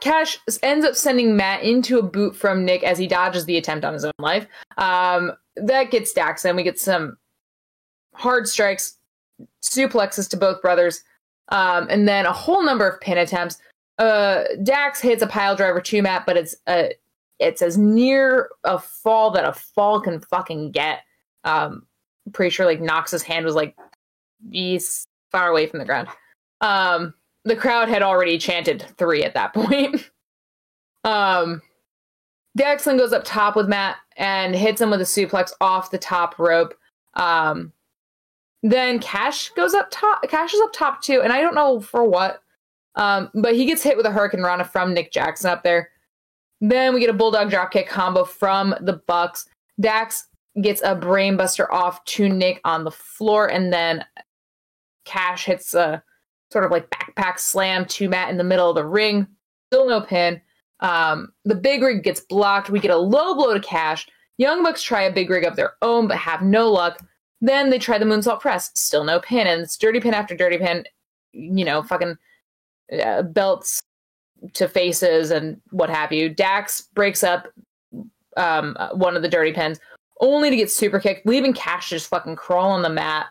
Cash ends up sending Matt into a boot from Nick as he dodges the attempt on his own life. Um, that gets Dax, and we get some hard strikes, suplexes to both brothers, um, and then a whole number of pin attempts. Uh, Dax hits a pile driver to Matt, but it's uh, it's as near a fall that a fall can fucking get. Um, pretty sure like Knox's hand was like he's far away from the ground. Um, the crowd had already chanted three at that point. um, Daxlin goes up top with Matt and hits him with a suplex off the top rope. Um, then Cash goes up top. Cash is up top too, and I don't know for what. Um, but he gets hit with a hurricanrana from Nick Jackson up there. Then we get a Bulldog dropkick combo from the Bucks. Dax gets a brainbuster off to Nick on the floor, and then Cash hits a sort of like backpack slam to Matt in the middle of the ring. Still no pin. Um, the big rig gets blocked. We get a low blow to Cash. Young Bucks try a big rig of their own, but have no luck. Then they try the moonsault press. Still no pin, and it's dirty pin after dirty pin. You know, fucking uh, belts to faces and what have you. Dax breaks up um, one of the dirty pins, only to get super kicked, leaving Cash to just fucking crawl on the mat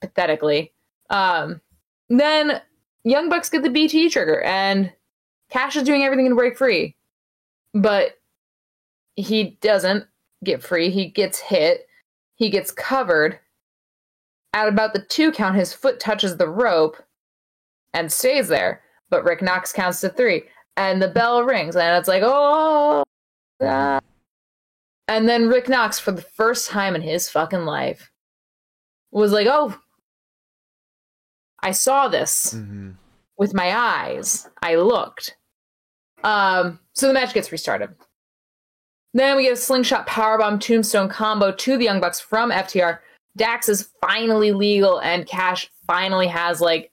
pathetically. Um, then Young Bucks get the BTE trigger, and Cash is doing everything to break free, but he doesn't get free. He gets hit. He gets covered. At about the two count, his foot touches the rope and stays there. But Rick Knox counts to three, and the bell rings, and it's like, oh, ah. And then Rick Knox, for the first time in his fucking life, was like, oh, I saw this hmm with my eyes. I looked. Um, so the match gets restarted. Then we get a slingshot powerbomb tombstone combo to the Young Bucks from FTR. Dax is finally legal, and Cash finally has like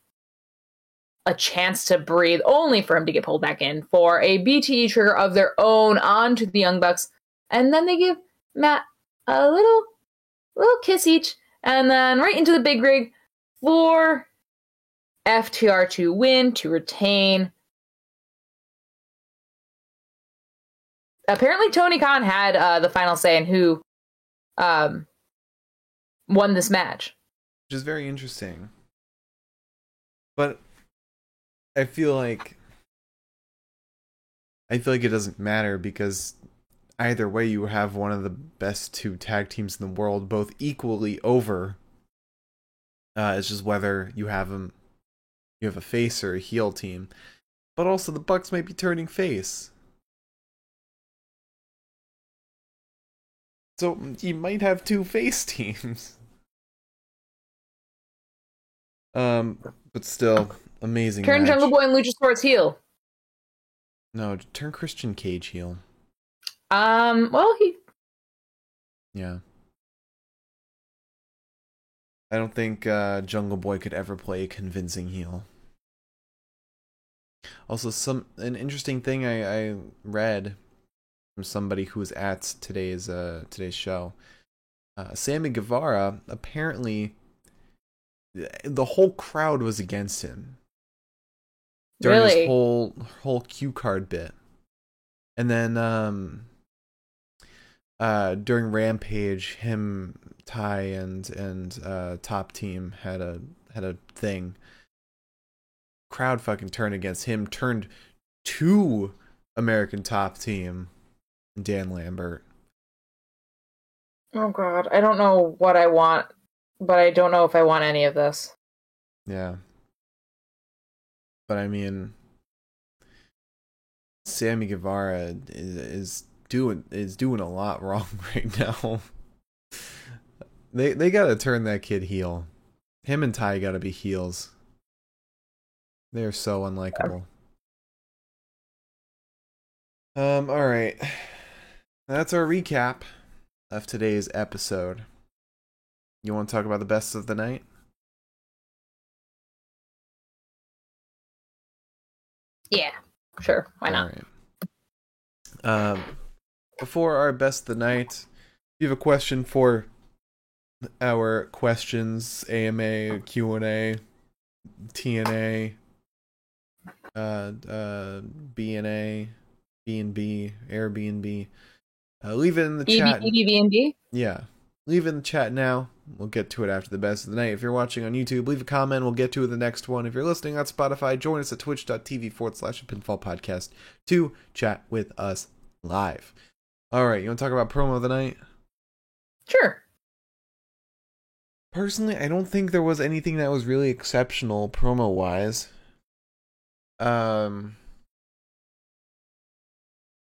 a chance to breathe, only for him to get pulled back in for a BTE trigger of their own onto the Young Bucks. And then they give Matt a little little kiss each, and then right into the big rig for FTR to win, to retain. Apparently, Tony Khan had uh, the final say in who um, won this match. which is very interesting. But I feel like I feel like it doesn't matter because either way you have one of the best two tag teams in the world both equally over. Uh, it's just whether you have them you have a face or a heel team. But also the Bucks might be turning face. So you might have two face teams. Um, but still, amazing. Turn match. Jungle Boy and Luchasaurus heel. No, turn Christian Cage heel. Um, well, he Yeah. I don't think uh, Jungle Boy could ever play a convincing heel. Also, some an interesting thing I, I read from somebody who was at today's uh, today's show. Uh, Sammy Guevara apparently the whole crowd was against him during Really? his whole whole cue card bit, and then um, uh, during Rampage, him, Tay, and and uh, Top Team had a had a thing. Crowd fucking turned against him. Turned to American Top Team, Dan Lambert. Oh god, I don't know what I want, but I don't know if I want any of this. Yeah. But I mean, Sammy Guevara is, is doing is doing a lot wrong right now. they they gotta turn that kid heel. Him and Tay gotta be heels. They are so unlikable. Um. All right. That's our recap of today's episode. You want to talk about the best of the night? Yeah, sure, why not? Alright. Um, before our best of the night, if you have a question for our questions, AMA, Q&A, TNA, uh, uh, BNA, B&B, Airbnb, uh, leave it in the chat. EBB Yeah. Leave it in the chat now. We'll get to it after the best of the night. If you're watching on YouTube, leave a comment. We'll get to it in the next one. If you're listening on Spotify, join us at twitch.tv forward slash pinfall podcast to chat with us live. All right. You want to talk about promo of the night? Sure. Personally, I don't think there was anything that was really exceptional promo wise. Um,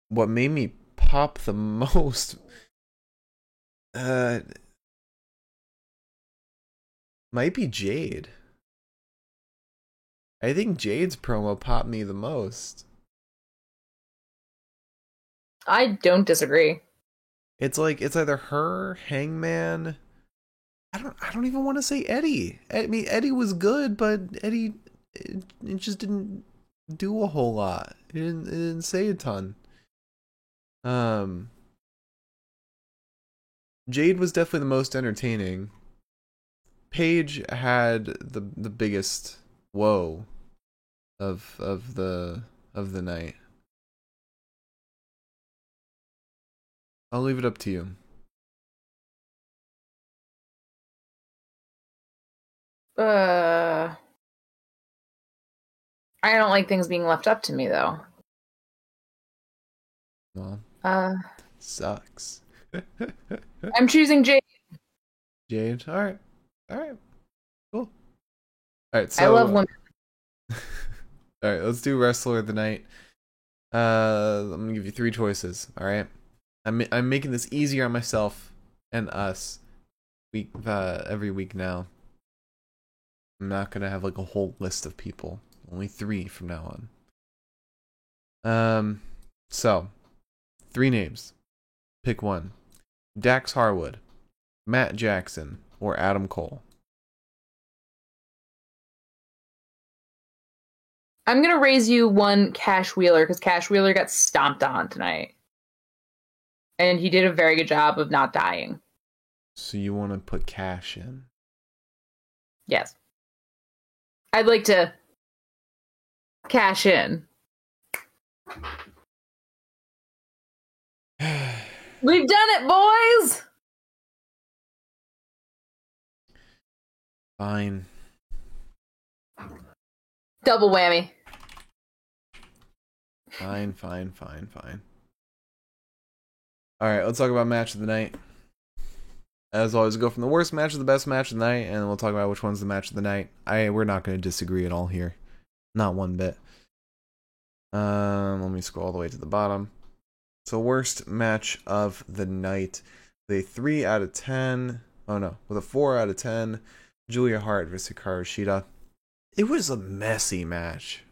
what made me pop the most uh might be Jade. I think Jade's promo popped me the most. I don't disagree. It's like it's either her, Hangman. I don't. I don't even want to say Eddie. I mean, Eddie was good, but Eddie, it, it just didn't do a whole lot. It didn't. Didn't say a ton. Um, Jade was definitely the most entertaining. Paige had the the biggest whoa of of the of the night. I'll leave it up to you. Uh, I don't like things being left up to me though. Well, Uh, sucks. I'm choosing Jade. Jade. All right. All right. Cool. All right. So I love women. All right. Let's do wrestler of the night. Uh, I'm gonna give you three choices. All right. I'm I'm making this easier on myself and us week uh, every week now. I'm not gonna have like a whole list of people. Only three from now on. Um, so three names. Pick one: Dax Harwood, Matt Jackson, or Adam Cole. I'm gonna raise you one Cash Wheeler because Cash Wheeler got stomped on tonight, and he did a very good job of not dying. So you want to put cash in? Yes, I'd like to cash in. We've done it, boys. Fine. Double whammy. Fine, fine, fine, fine. All right, let's talk about match of the night. As always, go from the worst match to the best match of the night, and we'll talk about which one's the match of the night. I we're not going to disagree at all here, not one bit. Um, let me scroll all the way to the bottom. So worst match of the night, the three out of ten. Oh no, with a four out of ten. Julia Hart versus Hikaru Shida. It was a messy match.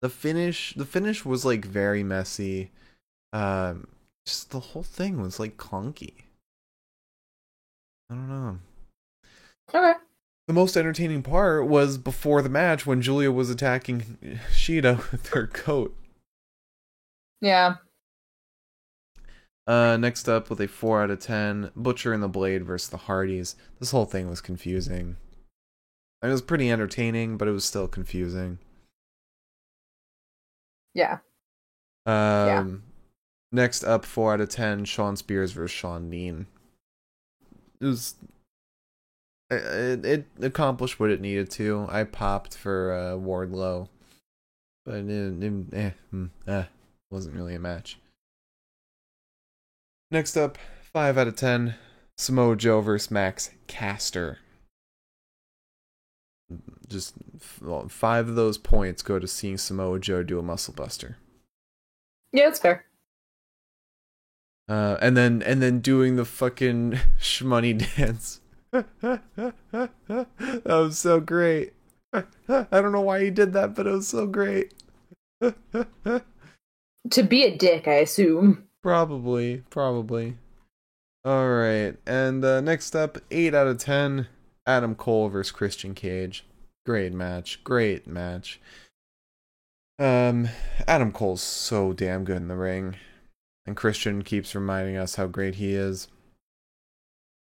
The finish, the finish was like very messy. Um, just the whole thing was like clunky. I don't know. Okay. The most entertaining part was before the match when Julia was attacking Shida with her coat. Yeah. Uh, next up with a 4 out of 10, Butcher and the Blade versus the Hardys. This whole thing was confusing. I mean, It was pretty entertaining, but it was still confusing. Yeah. Um, Next up, 4 out of 10, Shawn Spears versus Shawn Dean. It was. It, it accomplished what it needed to. I popped for uh, Wardlow, but it, it eh, mm, eh, wasn't really a match. Next up, 5 out of 10, Samoa Joe versus Max Caster. Just well, five of those points go to seeing Samoa Joe do a muscle buster. Yeah, it's fair. Uh, and then and then doing the fucking shmoney dance. that was so great. I don't know why he did that, but it was so great. To be a dick, I assume. probably, probably. All right, and uh, next up, eight out of ten, Adam Cole versus Christian Cage. Great match, great match. Um, Adam Cole's so damn good in the ring. And Christian keeps reminding us how great he is.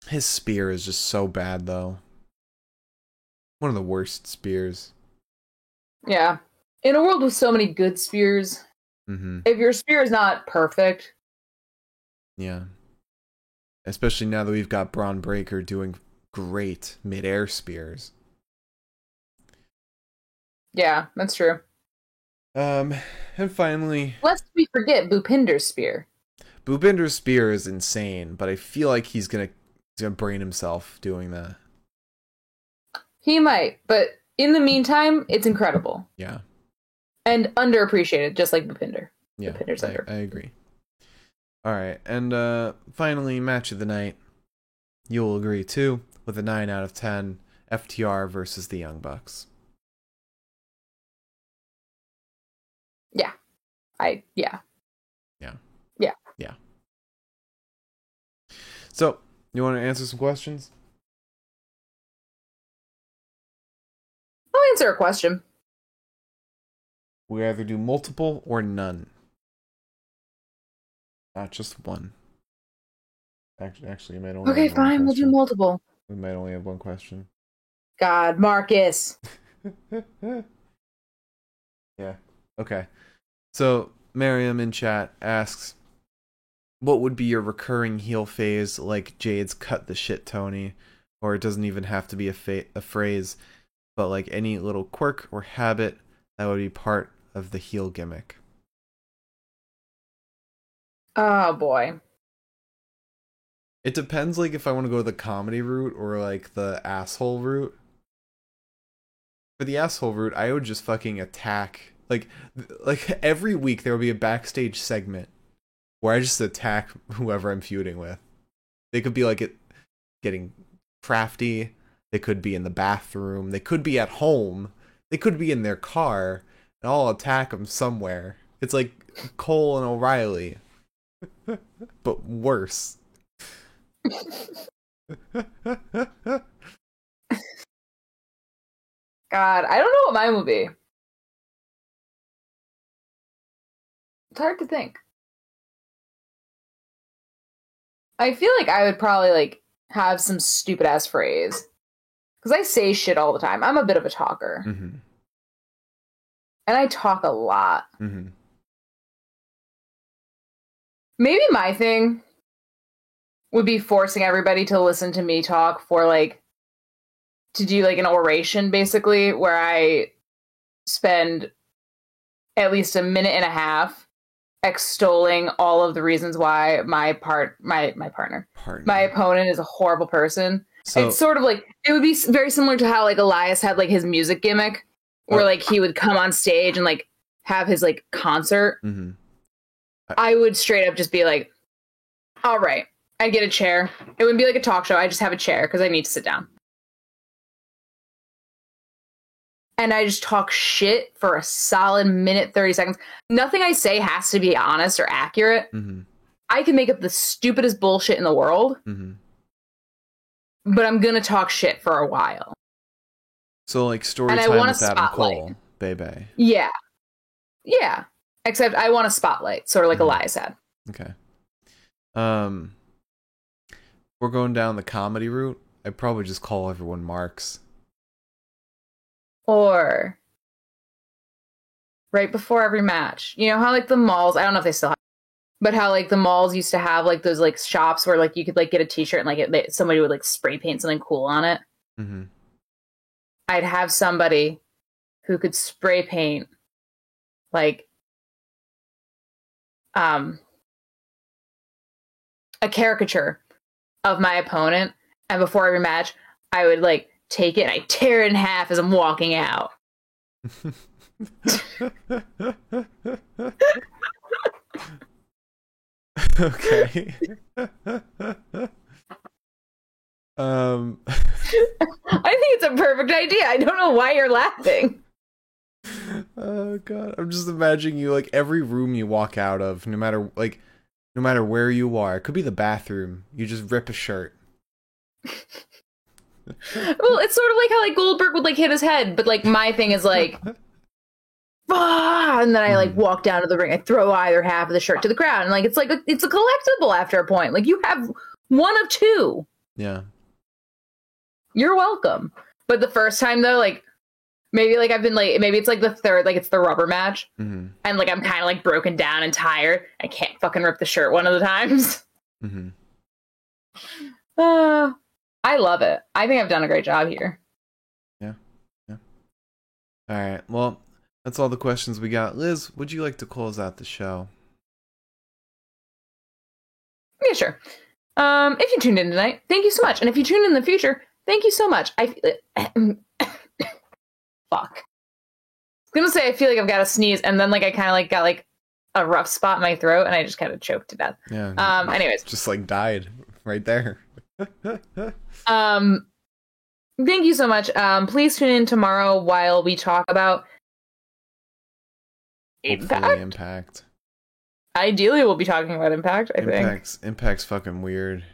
His spear is just so bad, though. One of the worst spears. Yeah. In a world with so many good spears, hmm if your spear is not perfect, Yeah. Especially now that we've got Bron Breakker doing great mid-air spears. yeah, that's true. Um, and finally, Lest we forget Bhupinder's spear. Bhupinder's spear is insane, but I feel like he's gonna, he's gonna brain himself doing that. He might, but in the meantime, it's incredible Yeah, and underappreciated, just like Bhupinder. yeah, Bhupinder's I, under. I agree. All right, and uh, finally, match of the night. You'll agree too, with a nine out of ten. FTR versus the Young Bucks. Yeah, I yeah. Yeah. Yeah. yeah. So, you want to answer some questions? I'll answer a question. We either do multiple or none. Not just one. Actually, actually, you might only. Okay, have one fine. We'll do multiple. We might only have one question. God, Marcus. yeah. Okay. So Miriam in chat asks, "What would be your recurring heel phase like Jade's cut the shit Tony, or it doesn't even have to be a fa- a phrase, but like any little quirk or habit that would be part of the heel gimmick." Oh boy. It depends, like if I want to go the comedy route or like the asshole route. For the asshole route, I would just fucking attack. Like, like every week there will be a backstage segment where I just attack whoever I'm feuding with. They could be like it getting crafty. They could be in the bathroom. They could be at home. They could be in their car. And I'll attack them somewhere. It's like Cole and O'Reilly, but worse. God, I don't know what mine will be. It's hard to think. I feel like I would probably like have some stupid ass phrase because I say shit all the time. I'm a bit of a talker, hmm and I talk a lot. hmm Maybe my thing would be forcing everybody to listen to me talk for like to do like an oration basically where I spend at least a minute and a half extolling all of the reasons why my part my my partner Pardon. my opponent is a horrible person. So, it's sort of like it would be very similar to how like Elias had like his music gimmick where Oh. like he would come on stage and like have his like concert mhm. I would straight up just be like, all right, I'd get a chair. It wouldn't be like a talk show. I just have a chair because I need to sit down. And I just talk shit for a solid minute, 30 seconds. Nothing I say has to be honest or accurate. Mhm. I can make up the stupidest bullshit in the world, Mhm. but I'm going to talk shit for a while. So like story And I time want a with Adam spotlight. Cole, baby. Yeah. Yeah. Except I want a spotlight, sort of like Mhm. Elias had. Okay. Um, we're going down the comedy route. I'd probably just call everyone Marks. Or right before every match. You know how like the malls, I don't know if they still have, but how like the malls used to have like those like shops where like you could like get a t-shirt and like it, they, somebody would like spray paint something cool on it. Mm-hmm. I'd have somebody who could spray paint like um a caricature of my opponent and before every match I would like take it and I tear it in half as I'm walking out. okay. um. I think it's a perfect idea. I don't know why you're laughing. Oh god, I'm just imagining you like every room you walk out of, no matter like, no matter where you are. It could be the bathroom. You just rip a shirt. Well, it's sort of like how like Goldberg would like hit his head, but like my thing is like ah, and then I like Mhm. walk down to the ring. I throw either half of the shirt to the crowd, and like it's like a, it's a collectible after a point. Like you have one of two. Yeah. You're welcome. But the first time though, like maybe like I've been like maybe it's like the third, like it's the rubber match, hmm and like I'm kind of like broken down and tired. I can't fucking rip the shirt one of the times. hmm Uh, I love it. I think I've done a great job here. Yeah. Yeah. All right. Well, that's all the questions we got. Liz, would you like to close out the show? Yeah, sure. Um, if you tuned in tonight, thank you so much. And if you tune in the future, thank you so much. I fuck. I was gonna say I feel like I've got a sneeze, and then like I kind of like got like a rough spot in my throat, and I just kind of choked to death. Yeah. Um, anyways, just like died right there. um, thank you so much. Um, please tune in tomorrow while we talk about Impact. impact. Ideally, we'll be talking about Impact. I think. Impact's Impact's fucking weird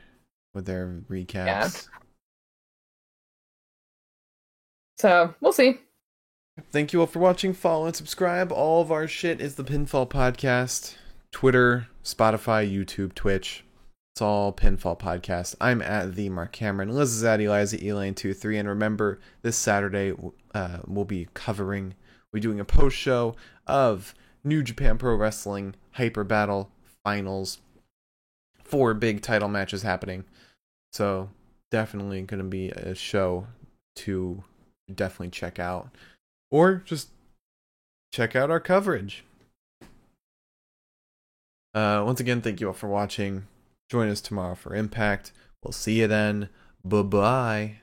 with their recaps. So we'll see. Thank you all for watching. Follow and subscribe. All of our shit is the Pinfall Podcast. Twitter, Spotify, YouTube, Twitch. It's all Pinfall Podcast. I'm at the Mark Cameron. Liz is at Eliza Elaine23. And remember, this Saturday uh, we'll be covering, we're doing a post show of New Japan Pro Wrestling Hyper Battle Finals. Four big title matches happening. So definitely going to be a show to definitely check out or just check out our coverage. Uh, once again, thank you all for watching. Join us tomorrow for Impact. We'll see you then. Bye bye.